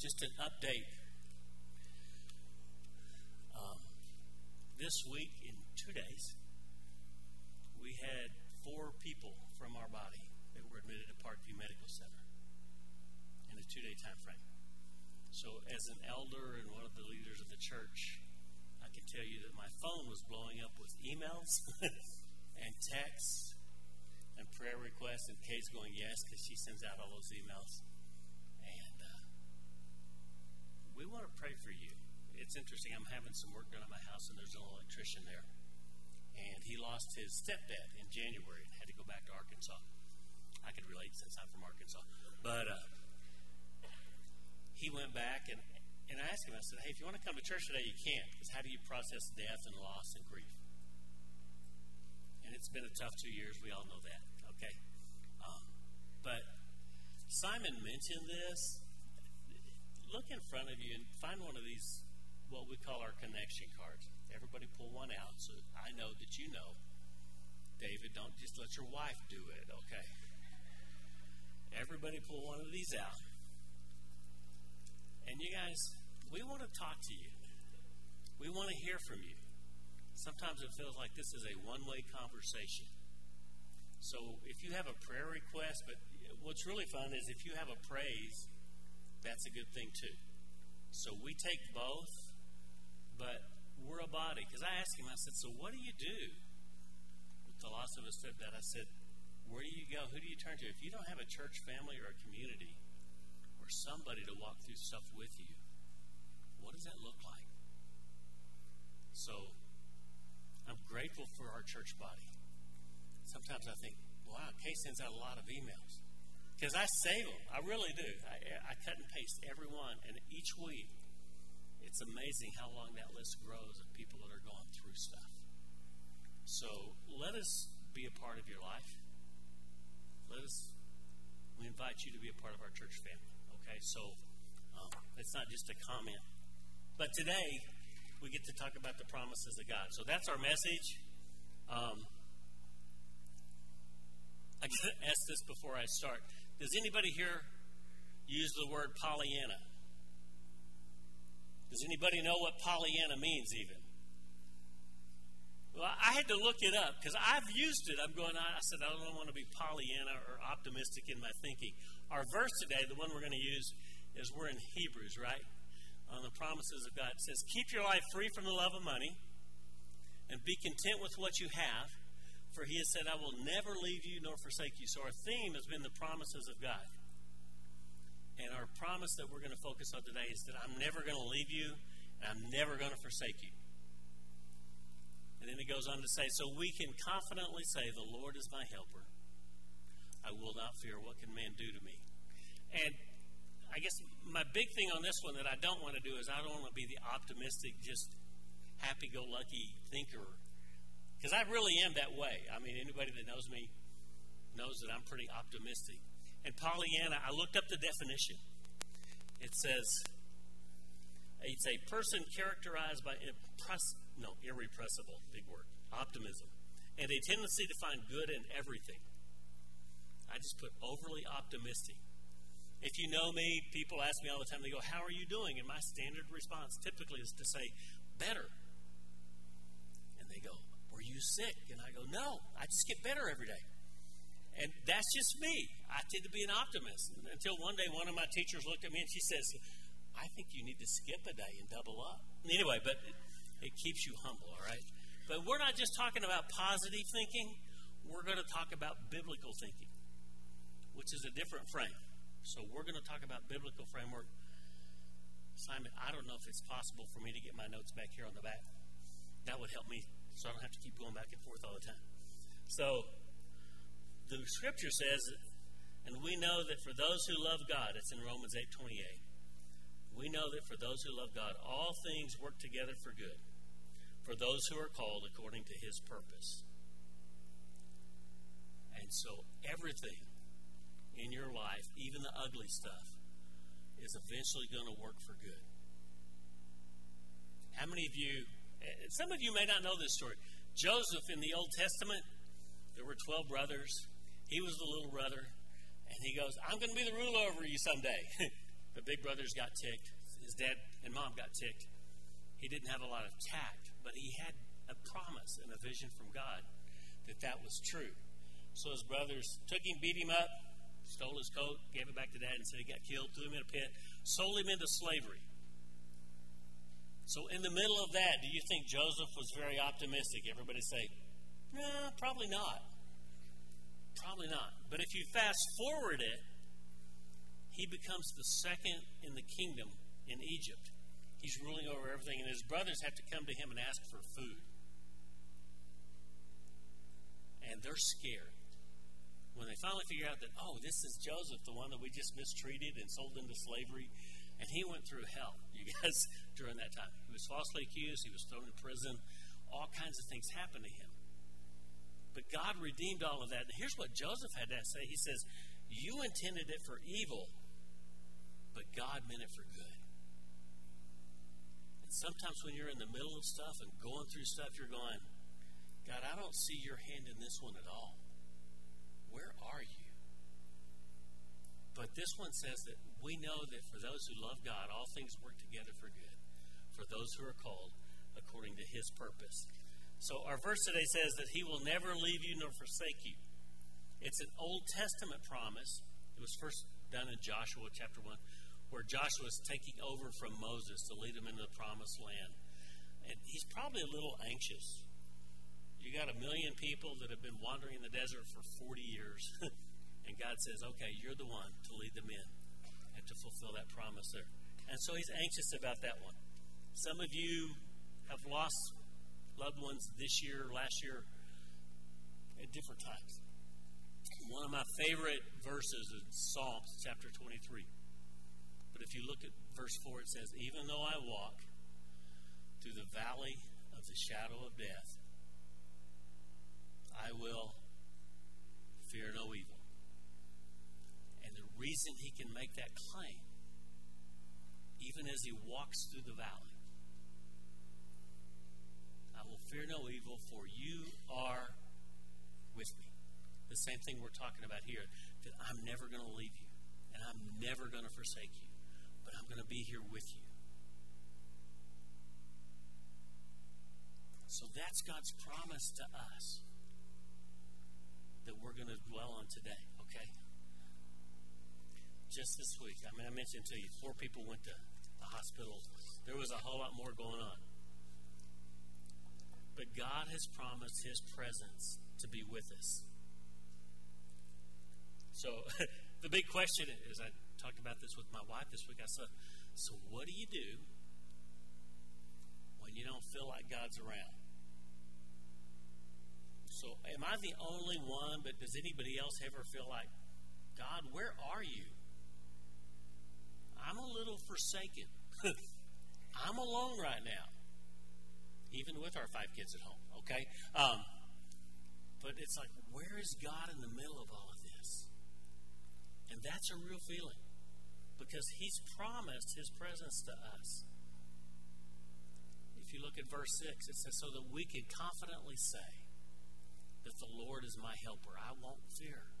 just an update. Um, this week, in two days, we had four people from our body that were admitted to Parkview Medical Center in a two day time frame. So, as an elder and one of the leaders of the church, I can tell you that my phone was blowing up with emails and texts and prayer requests, and Kate's going yes because she sends out all those emails. We want to pray for you. It's interesting. I'm having some work done at my house, and there's an electrician there, and he lost his stepdad in January and had to go back to Arkansas. I could relate since I'm from Arkansas, but. Uh, he went back and, and I asked him, I said, hey, if you want to come to church today, you can't, because how do you process death and loss and grief? And it's been a tough two years. We all know that, okay? Um, but Simon mentioned this. Look in front of you and find one of these, what we call our connection cards. Everybody pull one out so I know that you know. David, don't just let your wife do it, okay? Everybody pull one of these out. And you guys, we want to talk to you. We want to hear from you. Sometimes it feels like this is a one way conversation. So if you have a prayer request, but what's really fun is if you have a praise, that's a good thing too. So we take both, but we're a body. Because I asked him, I said, So what do you do? The loss of a that. I said, Where do you go? Who do you turn to? If you don't have a church family or a community, or somebody to walk through stuff with you, what does that look like? So, I'm grateful for our church body. Sometimes I think, wow, Kay sends out a lot of emails. Because I save them. I really do. I, I cut and paste every one. And each week, it's amazing how long that list grows of people that are going through stuff. So let us be a part of your life. Let us, we invite you to be a part of our church family. Okay, so um, it's not just a comment. But today, we get to talk about the promises of God. So that's our message. Um, I get ask this before I start. Does anybody here use the word Pollyanna? Does anybody know what Pollyanna means, even? Well, I had to look it up because I've used it. I'm going, I said, I don't want to be Pollyanna or optimistic in my thinking. Our verse today, the one we're going to use, is we're in Hebrews, right? On the promises of God. It says, Keep your life free from the love of money and be content with what you have, for he has said, I will never leave you nor forsake you. So our theme has been the promises of God. And our promise that we're going to focus on today is that I'm never going to leave you and I'm never going to forsake you. And then he goes on to say, So we can confidently say, The Lord is my helper. I will not fear. What can man do to me? And I guess my big thing on this one that I don't want to do is I don't want to be the optimistic, just happy go lucky thinker. Because I really am that way. I mean, anybody that knows me knows that I'm pretty optimistic. And Pollyanna, I looked up the definition. It says it's a person characterized by impress, no, irrepressible, big word, optimism, and a tendency to find good in everything. I just put overly optimistic. If you know me, people ask me all the time, they go, How are you doing? And my standard response typically is to say, Better. You sick? And I go, No, I just get better every day. And that's just me. I tend to be an optimist. Until one day, one of my teachers looked at me and she says, I think you need to skip a day and double up. Anyway, but it, it keeps you humble, all right? But we're not just talking about positive thinking, we're going to talk about biblical thinking which is a different frame. So we're going to talk about biblical framework. Simon, I don't know if it's possible for me to get my notes back here on the back. That would help me so I don't have to keep going back and forth all the time. So the scripture says, and we know that for those who love God, it's in Romans 8 28. We know that for those who love God, all things work together for good, for those who are called according to his purpose. And so everything in your life, even the ugly stuff, is eventually going to work for good. How many of you, some of you may not know this story. Joseph in the Old Testament, there were 12 brothers. He was the little brother. And he goes, I'm going to be the ruler over you someday. the big brothers got ticked. His dad and mom got ticked. He didn't have a lot of tact, but he had a promise and a vision from God that that was true. So his brothers took him, beat him up, stole his coat, gave it back to dad, and said he got killed, threw him in a pit, sold him into slavery. So, in the middle of that, do you think Joseph was very optimistic? Everybody say, nah, probably not. Probably not. But if you fast forward it, he becomes the second in the kingdom in Egypt. He's ruling over everything, and his brothers have to come to him and ask for food. And they're scared when they finally figure out that, oh, this is Joseph, the one that we just mistreated and sold into slavery, and he went through hell, you guys, during that time. He was falsely accused, he was thrown in prison, all kinds of things happened to him. But God redeemed all of that. And here's what Joseph had to say He says, You intended it for evil, but God meant it for good. And sometimes when you're in the middle of stuff and going through stuff, you're going, God, I don't see your hand in this one at all. Where are you? But this one says that we know that for those who love God, all things work together for good, for those who are called according to his purpose. So our verse today says that he will never leave you nor forsake you. It's an Old Testament promise. It was first done in Joshua chapter 1, where Joshua is taking over from Moses to lead him into the promised land. And he's probably a little anxious you got a million people that have been wandering in the desert for 40 years. and God says, okay, you're the one to lead them in and to fulfill that promise there. And so he's anxious about that one. Some of you have lost loved ones this year, last year, at different times. One of my favorite verses is Psalms chapter 23. But if you look at verse 4, it says, Even though I walk through the valley of the shadow of death, I will fear no evil. Reason he can make that claim, even as he walks through the valley, I will fear no evil, for you are with me. The same thing we're talking about here that I'm never going to leave you, and I'm never going to forsake you, but I'm going to be here with you. So that's God's promise to us that we're going to dwell on today, okay? Just this week, I mean, I mentioned to you, four people went to the hospital. There was a whole lot more going on. But God has promised His presence to be with us. So, the big question is I talked about this with my wife this week. I said, So, what do you do when you don't feel like God's around? So, am I the only one, but does anybody else ever feel like, God, where are you? I'm a little forsaken. I'm alone right now, even with our five kids at home, okay? Um, but it's like, where is God in the middle of all of this? And that's a real feeling because He's promised His presence to us. If you look at verse 6, it says, So that we can confidently say, that the Lord is my helper. I won't fear.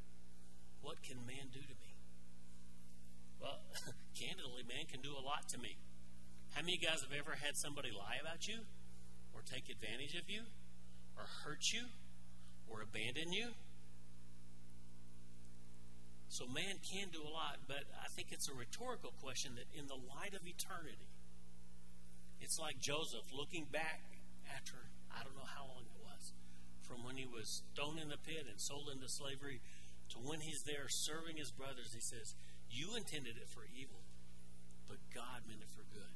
What can man do to me? Well, candidly, man can do a lot to me. How many of you guys have ever had somebody lie about you, or take advantage of you, or hurt you, or abandon you? So man can do a lot, but I think it's a rhetorical question that in the light of eternity, it's like Joseph looking back after I don't know how long it was, from when he was thrown in the pit and sold into slavery to when he's there serving his brothers, he says, You intended it for evil, but God meant it for good.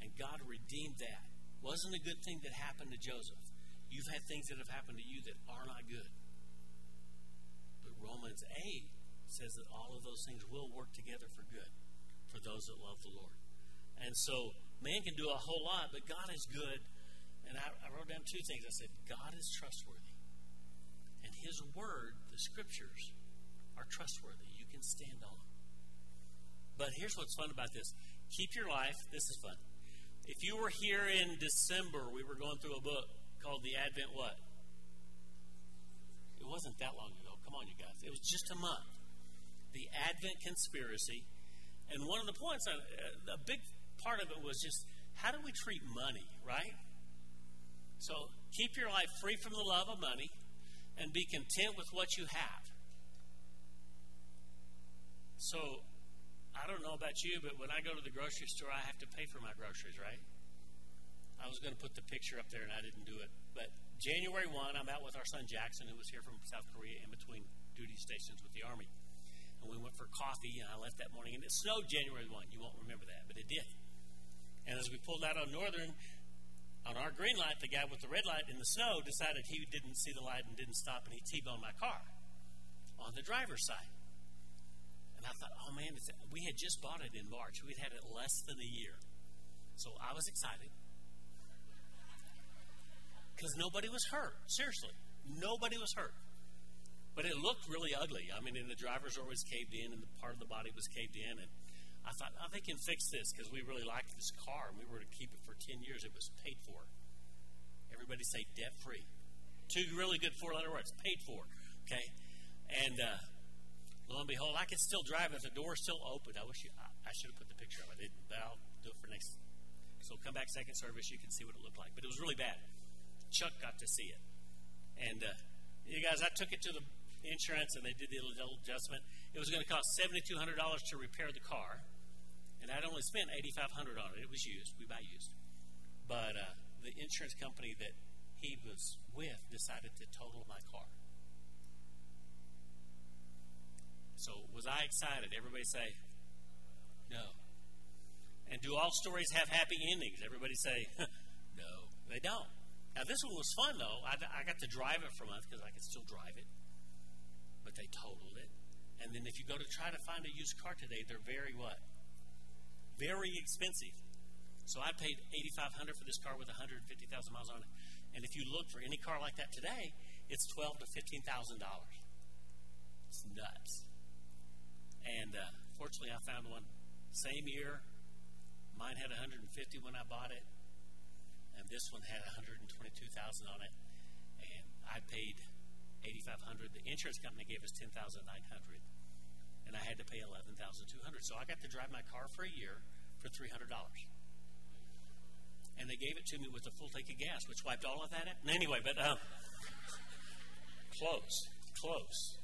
And God redeemed that. Wasn't a good thing that happened to Joseph. You've had things that have happened to you that are not good. But Romans 8 says that all of those things will work together for good for those that love the Lord. And so man can do a whole lot, but God is good and I, I wrote down two things. I said, God is trustworthy. And His Word, the Scriptures, are trustworthy. Can stand on. But here's what's fun about this keep your life. This is fun. If you were here in December, we were going through a book called The Advent What? It wasn't that long ago. Come on, you guys. It was just a month. The Advent Conspiracy. And one of the points, uh, a big part of it was just how do we treat money, right? So keep your life free from the love of money and be content with what you have. So I don't know about you, but when I go to the grocery store, I have to pay for my groceries, right? I was going to put the picture up there and I didn't do it. But January 1, I'm out with our son Jackson, who was here from South Korea in between duty stations with the Army. And we went for coffee, and I left that morning. And it snowed January 1. You won't remember that, but it did. And as we pulled out on Northern, on our green light, the guy with the red light in the snow decided he didn't see the light and didn't stop, and he T-boned my car on the driver's side. And I thought, oh man, we had just bought it in March. We'd had it less than a year. So I was excited because nobody was hurt. Seriously, nobody was hurt. But it looked really ugly. I mean, and the driver's door was caved in, and the part of the body was caved in. And I thought, oh, they can fix this because we really liked this car, and we were to keep it for 10 years. It was paid for. Everybody say debt free. Two really good four letter words paid for. Okay? And uh, lo and behold, I could still drive it. The door's still open. I wish you, I, I should have put the picture of it, but I'll do it for next. So come back second service, you can see what it looked like. But it was really bad. Chuck got to see it. And uh, you guys, I took it to the insurance and they did the little adjustment. It was going to cost $7,200 to repair the car. And I'd only spent 8500 on it. It was used. We buy used. But uh, the insurance company that he was with decided to total my car. So was I excited? Everybody say, no. And do all stories have happy endings? Everybody say, no, they don't. Now, this one was fun, though. I, I got to drive it for a month because I could still drive it. But they totaled it. And then if you go to try to find a used car today, they're very what? Very expensive. So I paid eighty five hundred for this car with one hundred fifty thousand miles on it. And if you look for any car like that today, it's twelve to fifteen thousand dollars. It's nuts. And uh, fortunately, I found one same year. Mine had 150 when I bought it and this one had 122,000 on it, and I paid 8,500. The insurance company gave us 10,900, and I had to pay 11,200. So I got to drive my car for a year for $300. And they gave it to me with a full tank of gas, which wiped all of that out. Anyway, but um, close, close.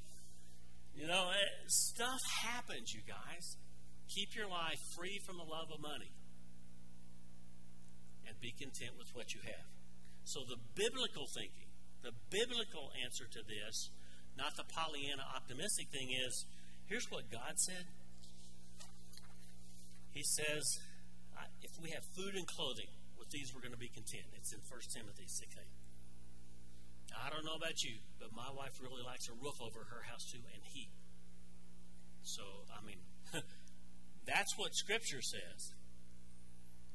You know, eh, stuff happens, you guys. Keep your life free from the love of money and be content with what you have. So, the biblical thinking, the biblical answer to this, not the Pollyanna optimistic thing, is here's what God said. He says, if we have food and clothing, with these we're going to be content. It's in 1 Timothy 6 8. I don't know about you, but my wife really likes a roof over her house too and heat. So, I mean, that's what Scripture says.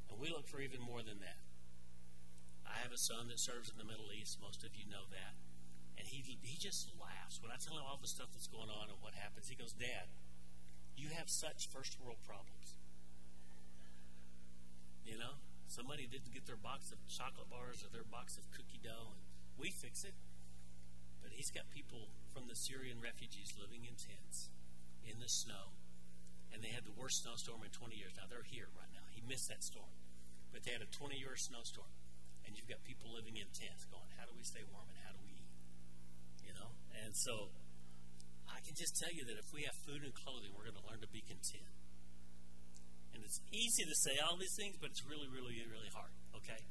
And we look for even more than that. I have a son that serves in the Middle East. Most of you know that. And he, he just laughs. When I tell him all the stuff that's going on and what happens, he goes, Dad, you have such first world problems. You know, somebody didn't get their box of chocolate bars or their box of cookie dough, we fix it. But he's got people from the Syrian refugees living in tents in the snow, and they had the worst snowstorm in 20 years. Now they're here right now. He missed that storm but they had a 20 year snowstorm. And you've got people living in tents going, how do we stay warm and how do we eat? You know? And so I can just tell you that if we have food and clothing, we're going to learn to be content. And it's easy to say all these things, but it's really, really, really hard. Okay?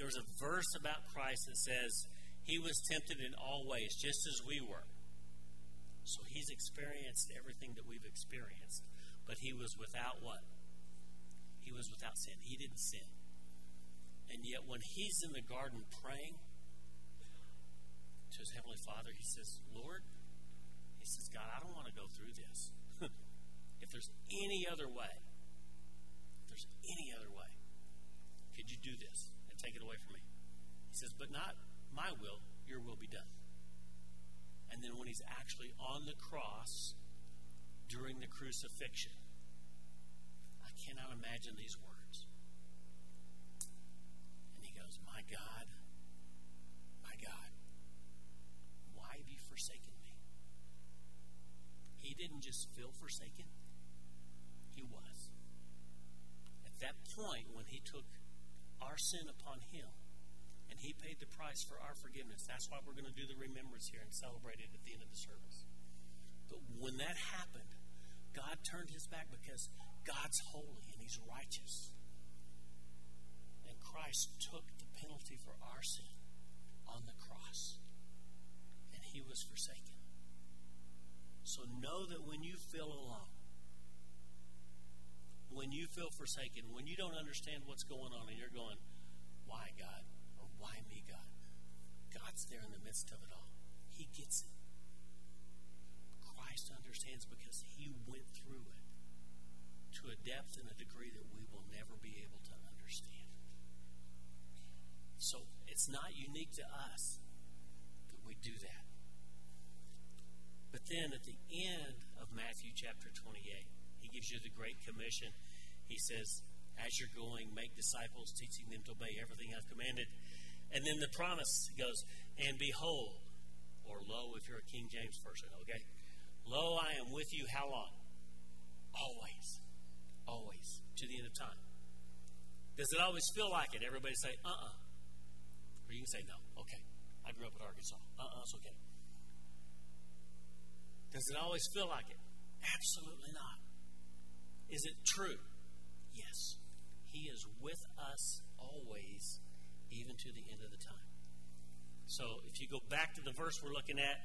There's a verse about Christ that says, He was tempted in all ways, just as we were. So He's experienced everything that we've experienced, but He was without what? he was without sin. He didn't sin. And yet, when he's in the garden praying to his Heavenly Father, he says, Lord, he says, God, I don't want to go through this. if there's any other way, if there's any other way, could you do this take it away from me? He says, But not my will, your will be done. And then when he's actually on the cross during the crucifixion, I cannot imagine these words. And he goes, My God, my God, why have you forsaken me? He didn't just feel forsaken, he was. At that point, when he took our sin upon him and he paid the price for our forgiveness, that's why we're going to do the remembrance here and celebrate it at the end of the service. But when that happened, God turned his back because God's holy and he's righteous. And Christ took the penalty for our sin on the cross. And he was forsaken. So know that when you feel alone, when you feel forsaken, when you don't understand what's going on and you're going, why God? Or why me, God? God's there in the midst of it all. He gets it. Christ understands because he went through it to a depth and a degree that we will never be able to understand. So it's not unique to us that we do that. But then at the end of Matthew chapter 28, he gives you the Great Commission. He says, As you're going, make disciples, teaching them to obey everything I've commanded. And then the promise goes, And behold, or lo, if you're a King James person, okay? Lo, I am with you how long? Always. Always. To the end of time. Does it always feel like it? Everybody say, uh uh-uh. uh Or you can say, no. Okay. I grew up in Arkansas. Uh uh-uh, it's okay. Does it always feel like it? Absolutely not. Is it true? Yes. He is with us always, even to the end of the time. So if you go back to the verse we're looking at,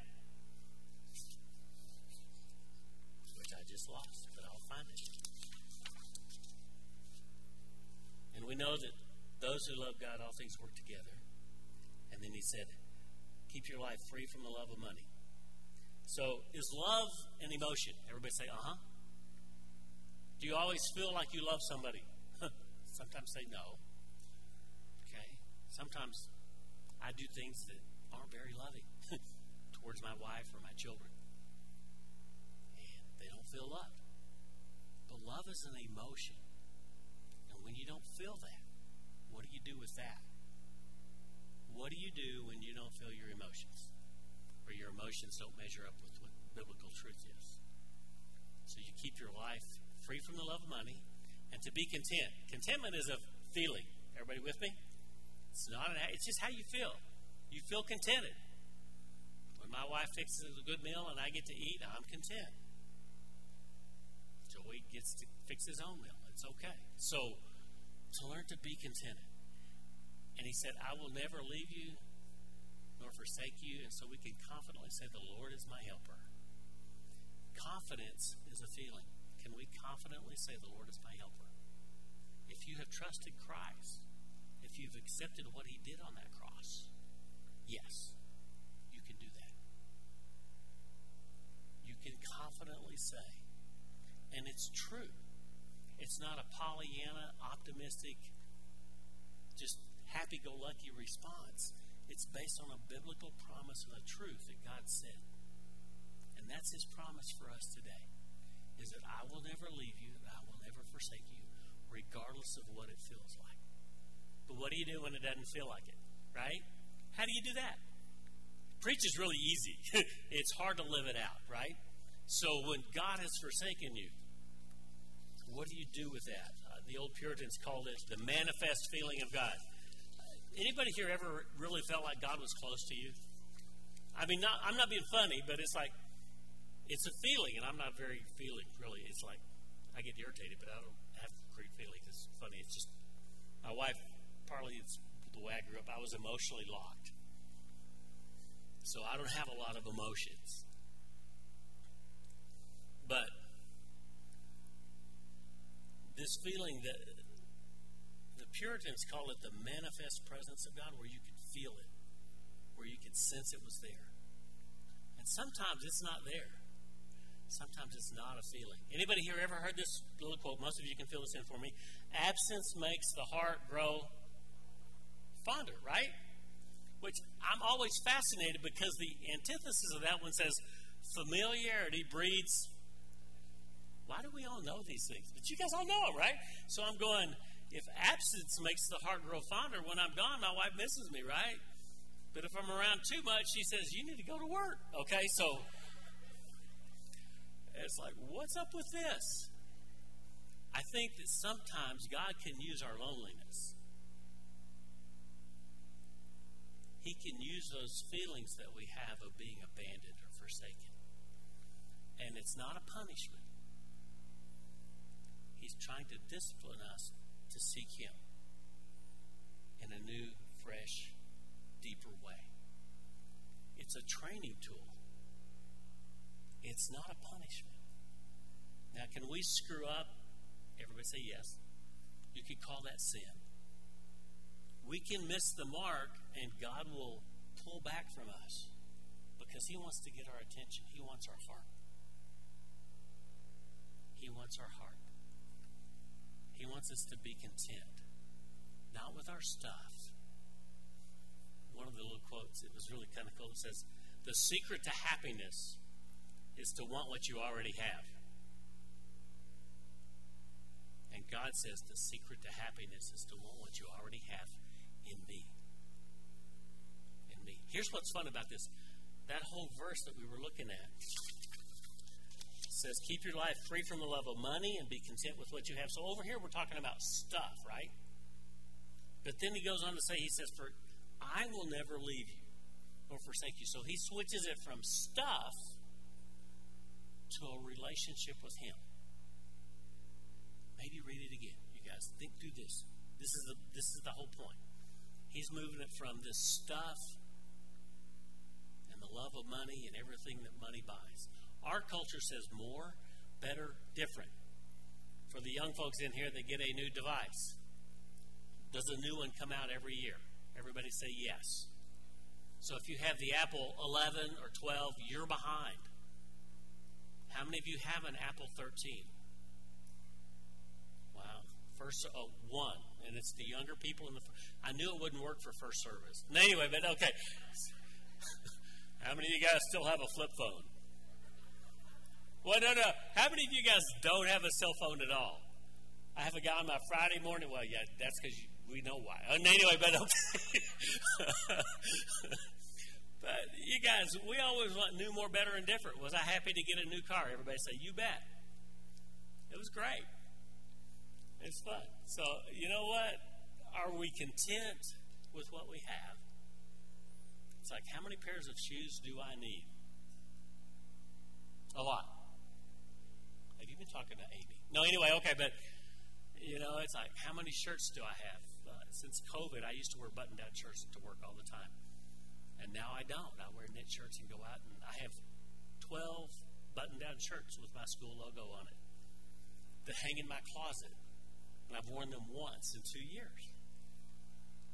which I just lost, but I'll find it. And we know that those who love God, all things work together. And then he said, keep your life free from the love of money so, is love an emotion? Everybody say, uh huh. Do you always feel like you love somebody? Sometimes say no. Okay. Sometimes I do things that aren't very loving towards my wife or my children. And they don't feel loved. But love is an emotion. And when you don't feel that, what do you do with that? What do you do when you don't feel your emotions? or your emotions don't measure up with what biblical truth is. So you keep your life free from the love of money and to be content. Contentment is a feeling. Everybody with me? It's not an it's just how you feel. You feel contented. When my wife fixes a good meal and I get to eat, I'm content. Joey gets to fix his own meal. It's okay. So to learn to be contented. And he said, I will never leave you nor forsake you, and so we can confidently say, The Lord is my helper. Confidence is a feeling. Can we confidently say, The Lord is my helper? If you have trusted Christ, if you've accepted what He did on that cross, yes, you can do that. You can confidently say, and it's true. It's not a Pollyanna, optimistic, just happy go lucky response. It's based on a biblical promise and a truth that God said. And that's his promise for us today. Is that I will never leave you, I will never forsake you, regardless of what it feels like. But what do you do when it doesn't feel like it? Right? How do you do that? Preach is really easy. it's hard to live it out, right? So when God has forsaken you, what do you do with that? Uh, the old Puritans called it the manifest feeling of God. Anybody here ever really felt like God was close to you? I mean, not, I'm not being funny, but it's like, it's a feeling, and I'm not very feeling, really. It's like, I get irritated, but I don't have great feelings. It's funny. It's just, my wife, partly it's the way I grew up, I was emotionally locked. So I don't have a lot of emotions. But this feeling that the Puritans call it the manifest presence of God, where you could feel it, where you could sense it was there. And sometimes it's not there. Sometimes it's not a feeling. Anybody here ever heard this little quote? Most of you can fill this in for me. Absence makes the heart grow fonder, right? Which I'm always fascinated because the antithesis of that one says familiarity breeds. Why do we all know these things? But you guys all know them, right? So I'm going, if absence makes the heart grow fonder, when I'm gone, my wife misses me, right? But if I'm around too much, she says, You need to go to work. Okay, so it's like, what's up with this? I think that sometimes God can use our loneliness. He can use those feelings that we have of being abandoned or forsaken. And it's not a punishment. He's trying to discipline us to seek Him in a new, fresh, deeper way. It's a training tool, it's not a punishment. Now, can we screw up? Everybody say yes. You could call that sin. We can miss the mark, and God will pull back from us because He wants to get our attention. He wants our heart. He wants our heart. He wants us to be content, not with our stuff. One of the little quotes, it was really kind of cool. It says, The secret to happiness is to want what you already have. And God says, The secret to happiness is to want what you already have in me. In me. Here's what's fun about this that whole verse that we were looking at says, Keep your life free from the love of money and be content with what you have. So over here, we're talking about stuff, right? But then he goes on to say, He says, For I will never leave you or forsake you. So he switches it from stuff to a relationship with Him. Maybe read it again. You guys think through this. This is the this is the whole point. He's moving it from this stuff and the love of money and everything that money buys our culture says more, better, different. For the young folks in here that get a new device, does a new one come out every year? Everybody say yes. So if you have the Apple 11 or 12, you're behind. How many of you have an Apple 13? Wow. First, oh, one. And it's the younger people in the. I knew it wouldn't work for first service. Anyway, but okay. How many of you guys still have a flip phone? Well, no, no. How many of you guys don't have a cell phone at all? I have a guy on my Friday morning. Well, yeah, that's because we know why. Uh, anyway, but okay. but you guys, we always want new, more, better, and different. Was I happy to get a new car? Everybody say, you bet. It was great. It's fun. So, you know what? Are we content with what we have? It's like, how many pairs of shoes do I need? A lot Have you been talking to Amy? No, anyway, okay, but you know, it's like, how many shirts do I have? Uh, since COVID, I used to wear button-down shirts to work all the time, and now I don't. I wear knit shirts and go out, and I have twelve button-down shirts with my school logo on it that hang in my closet, and I've worn them once in two years.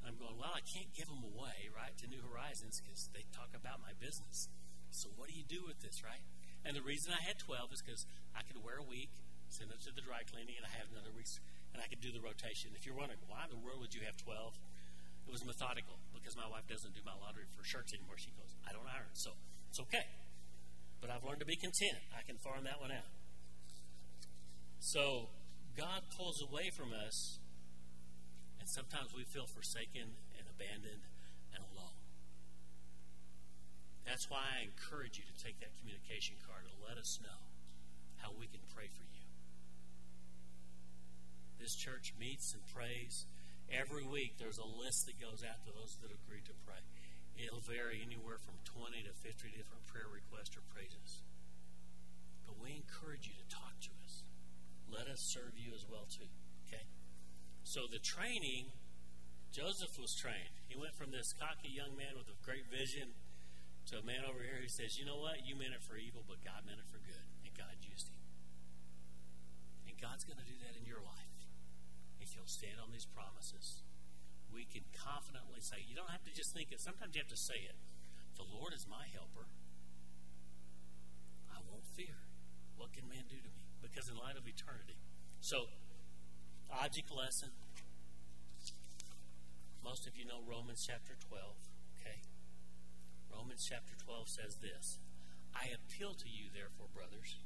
I'm going, well, I can't give them away, right, to New Horizons because they talk about my business. So what do you do with this, right? And the reason I had 12 is because I could wear a week, send it to the dry cleaning, and I have another week, and I could do the rotation. If you're wondering, why in the world would you have 12? It was methodical because my wife doesn't do my laundry for shirts anymore. She goes, I don't iron, so it's okay. But I've learned to be content. I can farm that one out. So God pulls away from us, and sometimes we feel forsaken and abandoned and alone. that's why I encourage you to take that communication card and let us know how we can pray for you. This church meets and prays. Every week there's a list that goes out to those that agree to pray. It'll vary anywhere from 20 to 50 different prayer requests or praises. But we encourage you to talk to us. Let us serve you as well too. Okay? So the training, Joseph was trained. He went from this cocky young man with a great vision to a man over here who says, you know what? You meant it for evil, but God meant it for good. And God used him. And God's going to do that in your life stand on these promises. We can confidently say, you don't have to just think it. Sometimes you have to say it. The Lord is my helper. I won't fear. What can man do to me? Because in light of eternity. So, object lesson. Most of you know Romans chapter 12. okay? Romans chapter 12 says this I appeal to you, therefore, brothers,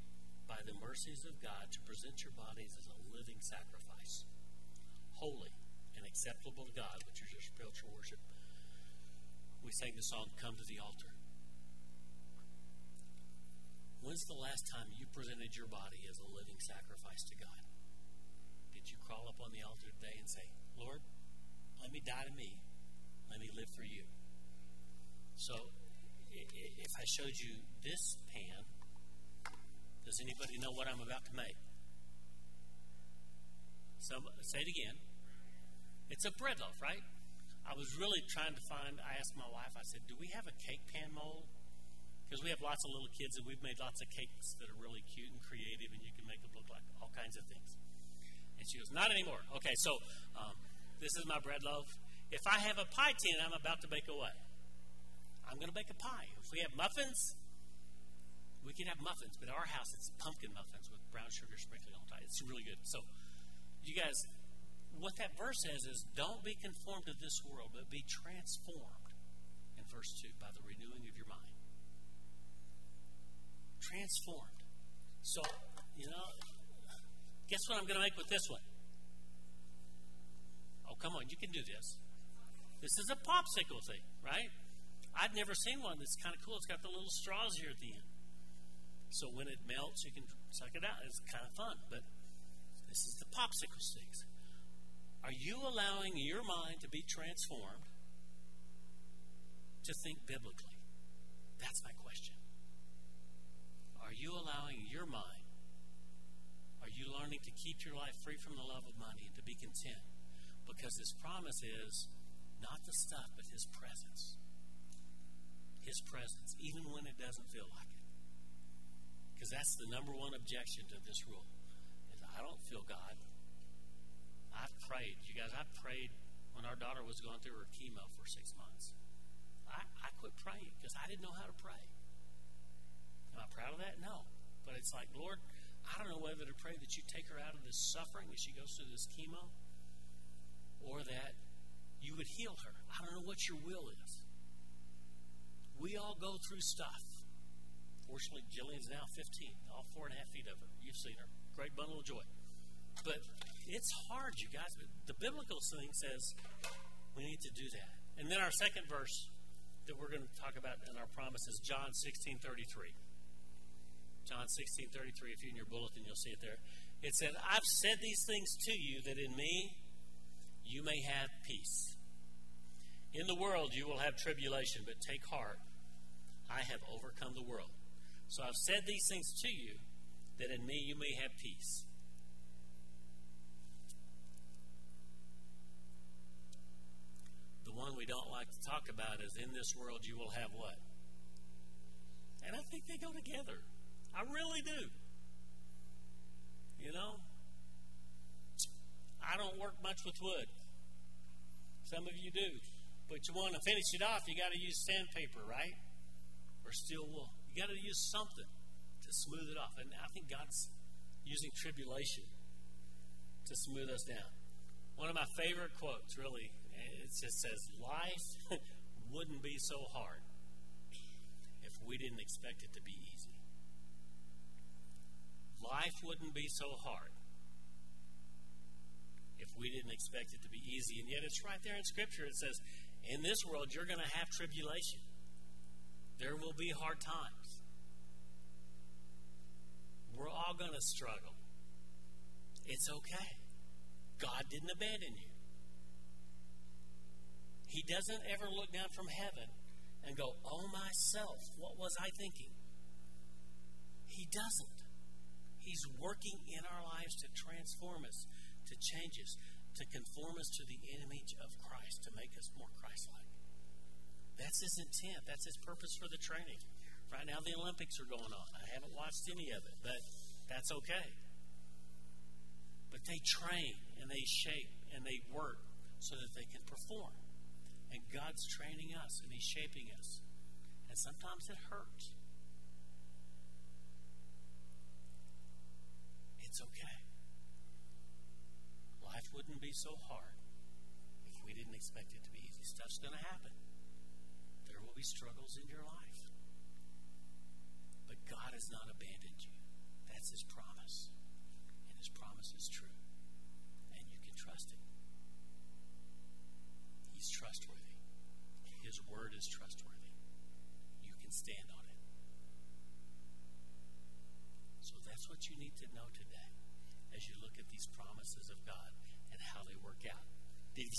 by the mercies of God, to present your bodies as a living sacrifice, holy and acceptable to God, which is your spiritual worship. We sang the song, Come to the Altar. When's the last time you presented your body as a living sacrifice to God? Did you crawl up on the altar today and say, Lord, let me die to me. Let me live for you. So, if I showed you this pan, does anybody know what I'm about to make? So, say it again. It's a bread loaf, right? I was really trying to find, I asked my wife, I said, do we have a cake pan mold? Because we have lots of little kids and we've made lots of cakes that are really cute and creative and you can make them look like all kinds of things. And she goes, not anymore. Okay, so um, this is my bread loaf. If I have a pie tin, I'm about to bake a what? I'm going to bake a pie. If we have muffins, we can have muffins, but at our house it's pumpkin muffins with brown sugar sprinkled on top. It's really good. So, you guys, what that verse says is don't be conformed to this world, but be transformed in verse 2 by the renewing of your mind. Transformed. So, you know, guess what I'm going to make with this one? Oh, come on, you can do this. This is a popsicle thing, right? I've never seen one that's kind of cool. It's got the little straws here at the end. So when it melts, you can suck it out. It's kind of fun. But this is the popsicle sticks. Are you allowing your mind to be transformed to think biblically? That's my question. Are you allowing your mind? Are you learning to keep your life free from the love of money and to be content? Because his promise is not the stuff, but his presence. His presence, even when it doesn't feel like it. Because that's the number one objection to this rule. Is I don't feel God. I've prayed, you guys, I prayed when our daughter was going through her chemo for six months. I, I quit praying because I didn't know how to pray. Am I proud of that? No. But it's like, Lord, I don't know whether to pray that you take her out of this suffering as she goes through this chemo or that you would heal her. I don't know what your will is. We all go through stuff. Fortunately, Jillian's now 15, all four and a half feet of her. You've seen her. Great bundle of joy. But it's hard, you guys. The biblical thing says we need to do that. And then our second verse that we're going to talk about in our promise is John 16 33. John 16 33. If you're in your bulletin, you'll see it there. It said, I've said these things to you that in me you may have peace. In the world you will have tribulation, but take heart. I have overcome the world. So I've said these things to you that in me you may have peace. One we don't like to talk about is in this world you will have what? And I think they go together. I really do. You know? I don't work much with wood. Some of you do. But you want to finish it off, you got to use sandpaper, right? Or steel wool. You got to use something to smooth it off. And I think God's using tribulation to smooth us down. One of my favorite quotes, really, it just says, Life wouldn't be so hard if we didn't expect it to be easy. Life wouldn't be so hard if we didn't expect it to be easy. And yet it's right there in Scripture. It says, In this world, you're going to have tribulation, there will be hard times. We're all going to struggle. It's okay. God didn't abandon you. He doesn't ever look down from heaven and go, Oh, myself, what was I thinking? He doesn't. He's working in our lives to transform us, to change us, to conform us to the image of Christ, to make us more Christ like. That's his intent. That's his purpose for the training. Right now, the Olympics are going on. I haven't watched any of it, but that's okay. But they train and they shape and they work so that they can perform. And God's training us and He's shaping us. And sometimes it hurts. It's okay. Life wouldn't be so hard if we didn't expect it to be easy. Stuff's going to happen. There will be struggles in your life. But God has not abandoned you. That's His promise.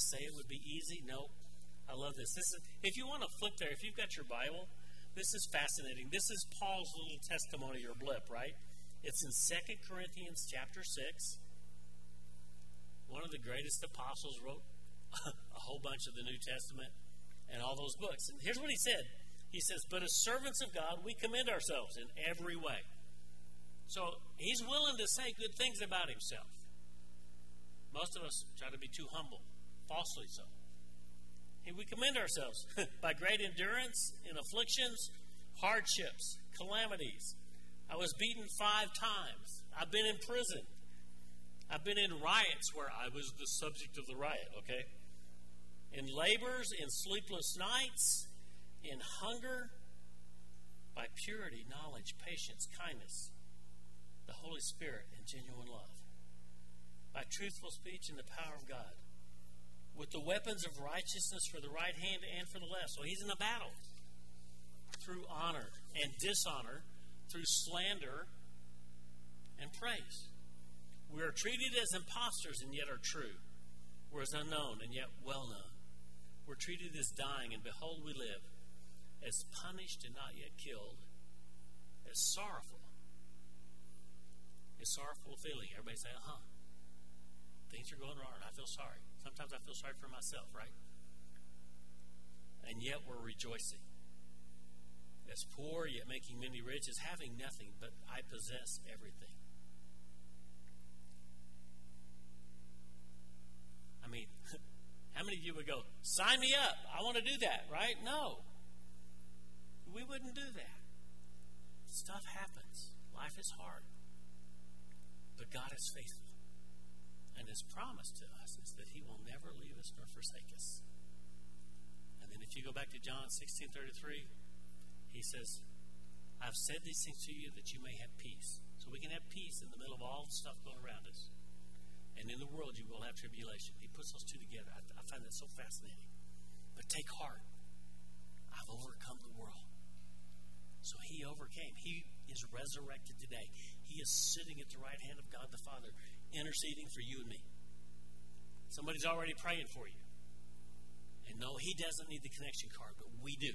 Say it would be easy? No. I love this. This is if you want to flip there, if you've got your Bible, this is fascinating. This is Paul's little testimony or blip, right? It's in Second Corinthians chapter 6. One of the greatest apostles wrote a whole bunch of the New Testament and all those books. And here's what he said He says, But as servants of God, we commend ourselves in every way. So he's willing to say good things about himself. Most of us try to be too humble, falsely so. And we commend ourselves by great endurance in afflictions, hardships, calamities. I was beaten five times. I've been in prison. I've been in riots where I was the subject of the riot, okay? In labors, in sleepless nights, in hunger, by purity, knowledge, patience, kindness, the Holy Spirit, and genuine love. By truthful speech and the power of God. With the weapons of righteousness for the right hand and for the left. So he's in a battle. Through honor and dishonor, through slander and praise. We are treated as impostors and yet are true. We're as unknown and yet well known. We're treated as dying, and behold, we live. As punished and not yet killed. As sorrowful. As sorrowful feeling. Everybody say, uh huh. Things are going wrong. And I feel sorry. Sometimes I feel sorry for myself, right? And yet we're rejoicing. As poor, yet making many rich, as having nothing, but I possess everything. I mean, how many of you would go, sign me up? I want to do that, right? No. We wouldn't do that. Stuff happens. Life is hard. But God is faithful. And his promise to us is that he will never leave us nor forsake us. And then if you go back to John 16 33, he says, I've said these things to you that you may have peace. So we can have peace in the middle of all the stuff going around us. And in the world, you will have tribulation. He puts those two together. I, I find that so fascinating. But take heart. I've overcome the world. So he overcame. He is resurrected today. He is sitting at the right hand of God the Father, interceding for you and me. Somebody's already praying for you. And no, he doesn't need the connection card, but we do.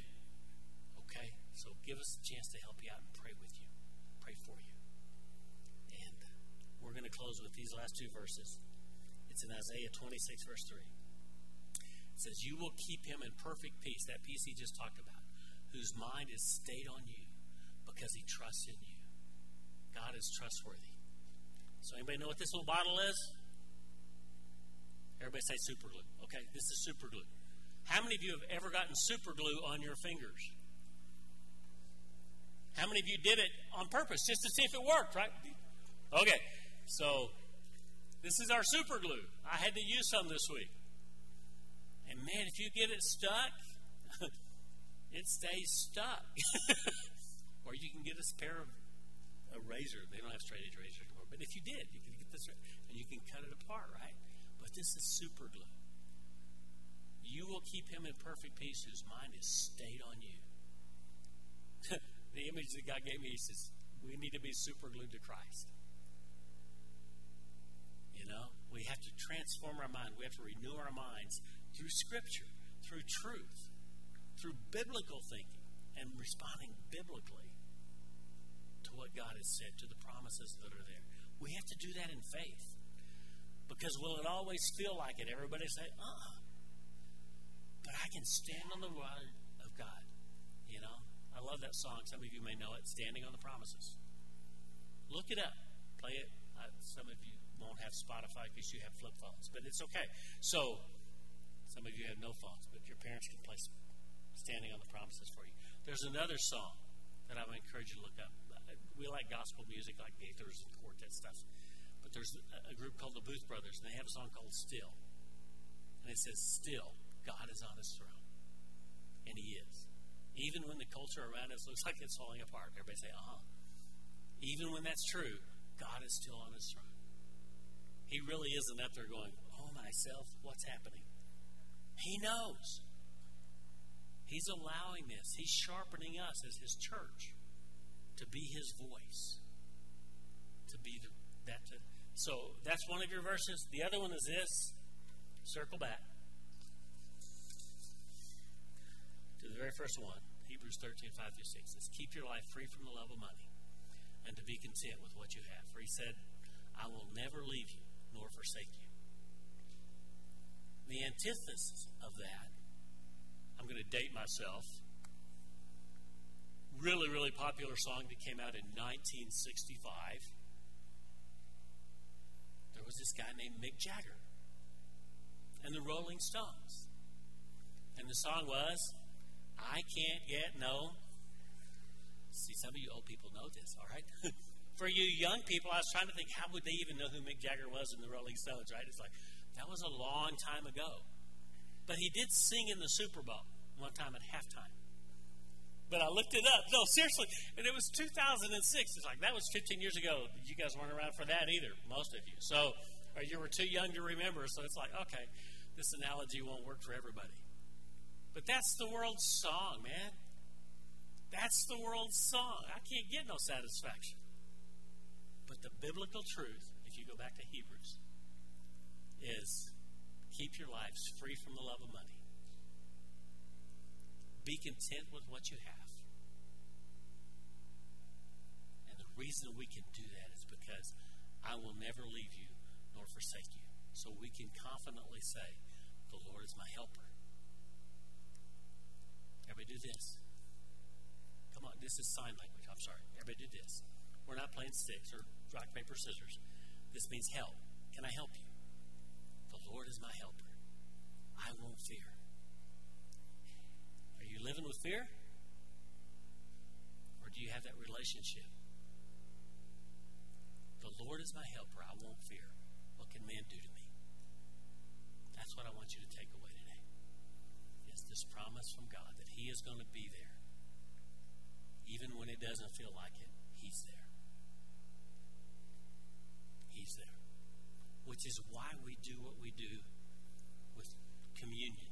Okay? So give us a chance to help you out and pray with you, pray for you. And we're going to close with these last two verses. It's in Isaiah 26, verse 3. It says, You will keep him in perfect peace, that peace he just talked about, whose mind is stayed on you because he trusts in you. God is trustworthy. So, anybody know what this little bottle is? Everybody say super glue. Okay, this is super glue. How many of you have ever gotten super glue on your fingers? How many of you did it on purpose just to see if it worked, right? Okay, so this is our super glue. I had to use some this week. And man, if you get it stuck, it stays stuck. or you can get a pair of a razor. They don't have straight edge razors. But if you did, you can get this and you can cut it apart, right? But this is super glue. You will keep him in perfect peace whose mind is stayed on you. the image that God gave me, he says, we need to be super glued to Christ. You know, we have to transform our mind. We have to renew our minds through Scripture, through truth, through biblical thinking, and responding biblically to what God has said, to the promises that are there. We have to do that in faith. Because will it always feel like it? Everybody say, uh uh-uh. But I can stand on the word of God. You know? I love that song. Some of you may know it, Standing on the Promises. Look it up. Play it. Uh, some of you won't have Spotify because you have flip phones, but it's okay. So, some of you have no phones, but your parents can play Standing on the Promises for you. There's another song that I would encourage you to look up we like gospel music, like Gaithers and quartet stuff. But there's a, group called the Booth Brothers, and they have a song called Still. And it says, Still, God is on his throne. And he is. Even when the culture around us looks like it's falling apart, everybody say, uh huh. Even when that's true, God is still on his throne. He really isn't up there going, Oh, myself, what's happening? He knows. He's allowing this. He's sharpening us as his church to be his voice, to be the, that to So that's one of your verses. The other one is this. Circle back to the very first one. Hebrews 13, 5 through 6 says, Keep your life free from the love of money and to be content with what you have. For he said, I will never leave you nor forsake you. The antithesis of that, I'm going to date myself. Really, really popular song that came out in 1965. There was this guy named Mick Jagger and the Rolling Stones. And the song was, I can't get no. See, some of you old people know this, all right? For you young people, I was trying to think, how would they even know who Mick Jagger was in the Rolling Stones, right? It's like, that was a long time ago. But he did sing in the Super Bowl one time at halftime. But I looked it up. No, seriously. And it was 2006. It's like, that was 15 years ago. You guys weren't around for that either, most of you. So, or you were too young to remember. So it's like, okay, this analogy won't work for everybody. But that's the world's song, man. That's the world's song. I can't get no satisfaction. But the biblical truth, if you go back to Hebrews, is keep your lives free from the love of money. Be content with what you have. And the reason we can do that is because I will never leave you nor forsake you. So we can confidently say, The Lord is my helper. Everybody do this. Come on, this is sign language. I'm sorry. Everybody do this. We're not playing sticks or rock, paper, scissors. This means help. Can I help you? The Lord is my helper. I won't fear. You living with fear? Or do you have that relationship? The Lord is my helper. I won't fear. What can man do to me? That's what I want you to take away today. Is this promise from God that He is going to be there. Even when it doesn't feel like it, He's there. He's there. Which is why we do what we do with communion.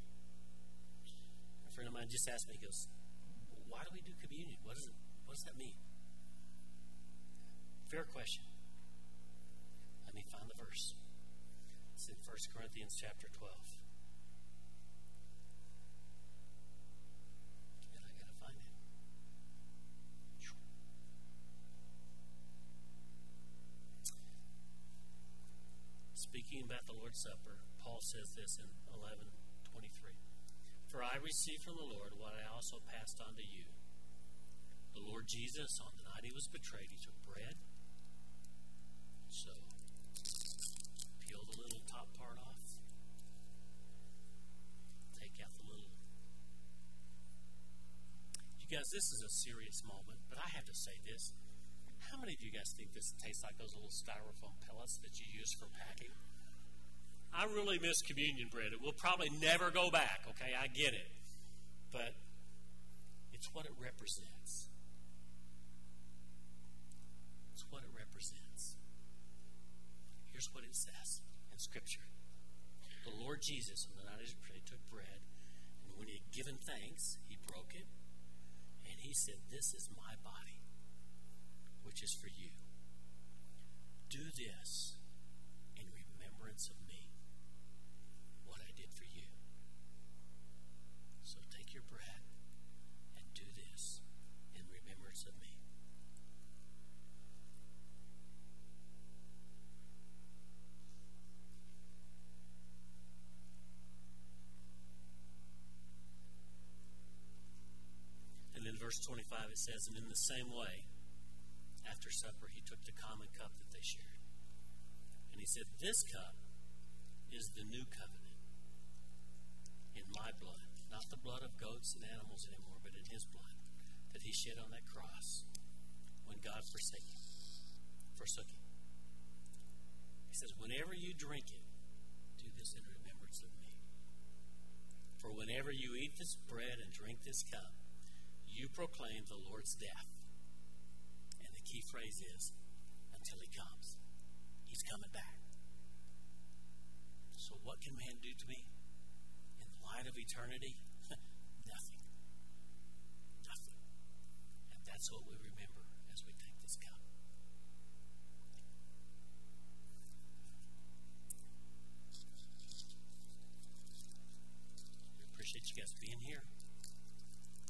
Friend of mine just asked me, he goes, Why do we do communion? What, is it, what does that mean? Fair question. Let me find the verse. It's in 1 Corinthians chapter 12. And I gotta find it. speaking about the Lord's Supper, Paul says this in 11:23. For I received from the Lord what I also passed on to you. The Lord Jesus, on the night he was betrayed, he took bread. So, peel the little top part off. Take out the little. You guys, this is a serious moment, but I have to say this. How many of you guys think this tastes like those little styrofoam pellets that you use for packing? I really miss communion bread. It will probably never go back, okay? I get it. But it's what it represents. It's what it represents. Here's what it says in Scripture The Lord Jesus, on the night of prayer, took bread, and when he had given thanks, he broke it, and he said, This is my body which is for you. Do this verse 25 it says, And in the same way, after supper, he took the common cup that they shared. And he said, This cup is the new covenant in my blood. Not the blood of goats and animals anymore, but in his blood that he shed on that cross when God forsook him. Forsook him. He says, Whenever you drink it, do this in remembrance of me. For whenever you eat this bread and drink this cup, you proclaim the Lord's death. And the key phrase is until he comes. He's coming back. So, what can man do to me in the light of eternity? Nothing. Nothing. And that's what we remember as we take this cup. We appreciate you guys being here.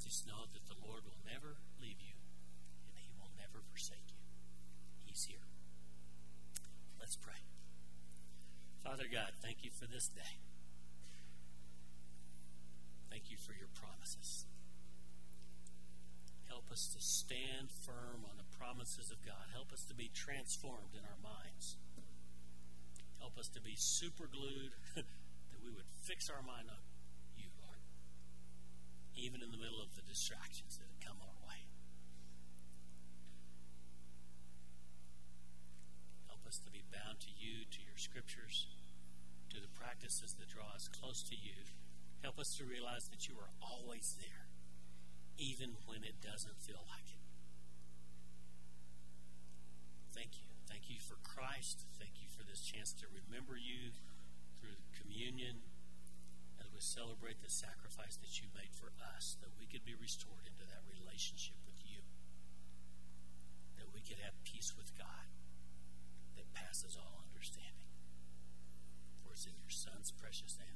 Just know that the Lord will never leave you and He will never forsake you. He's here. Let's pray. Father God, thank you for this day. Thank you for your promises. Help us to stand firm on the promises of God. Help us to be transformed in our minds. Help us to be super glued, that we would fix our mind on even in the middle of the distractions that come our way. Help us to be bound to you, to your scriptures, to the practices that draw us close to you. Help us to realize that you are always there, even when it doesn't feel like it. Thank you. Thank you for Christ. Thank you for this chance to remember you through communion to celebrate the sacrifice that you made for us, that we could be restored into that relationship with you, that we could have peace with God that passes all understanding. For it's in your Son's precious name.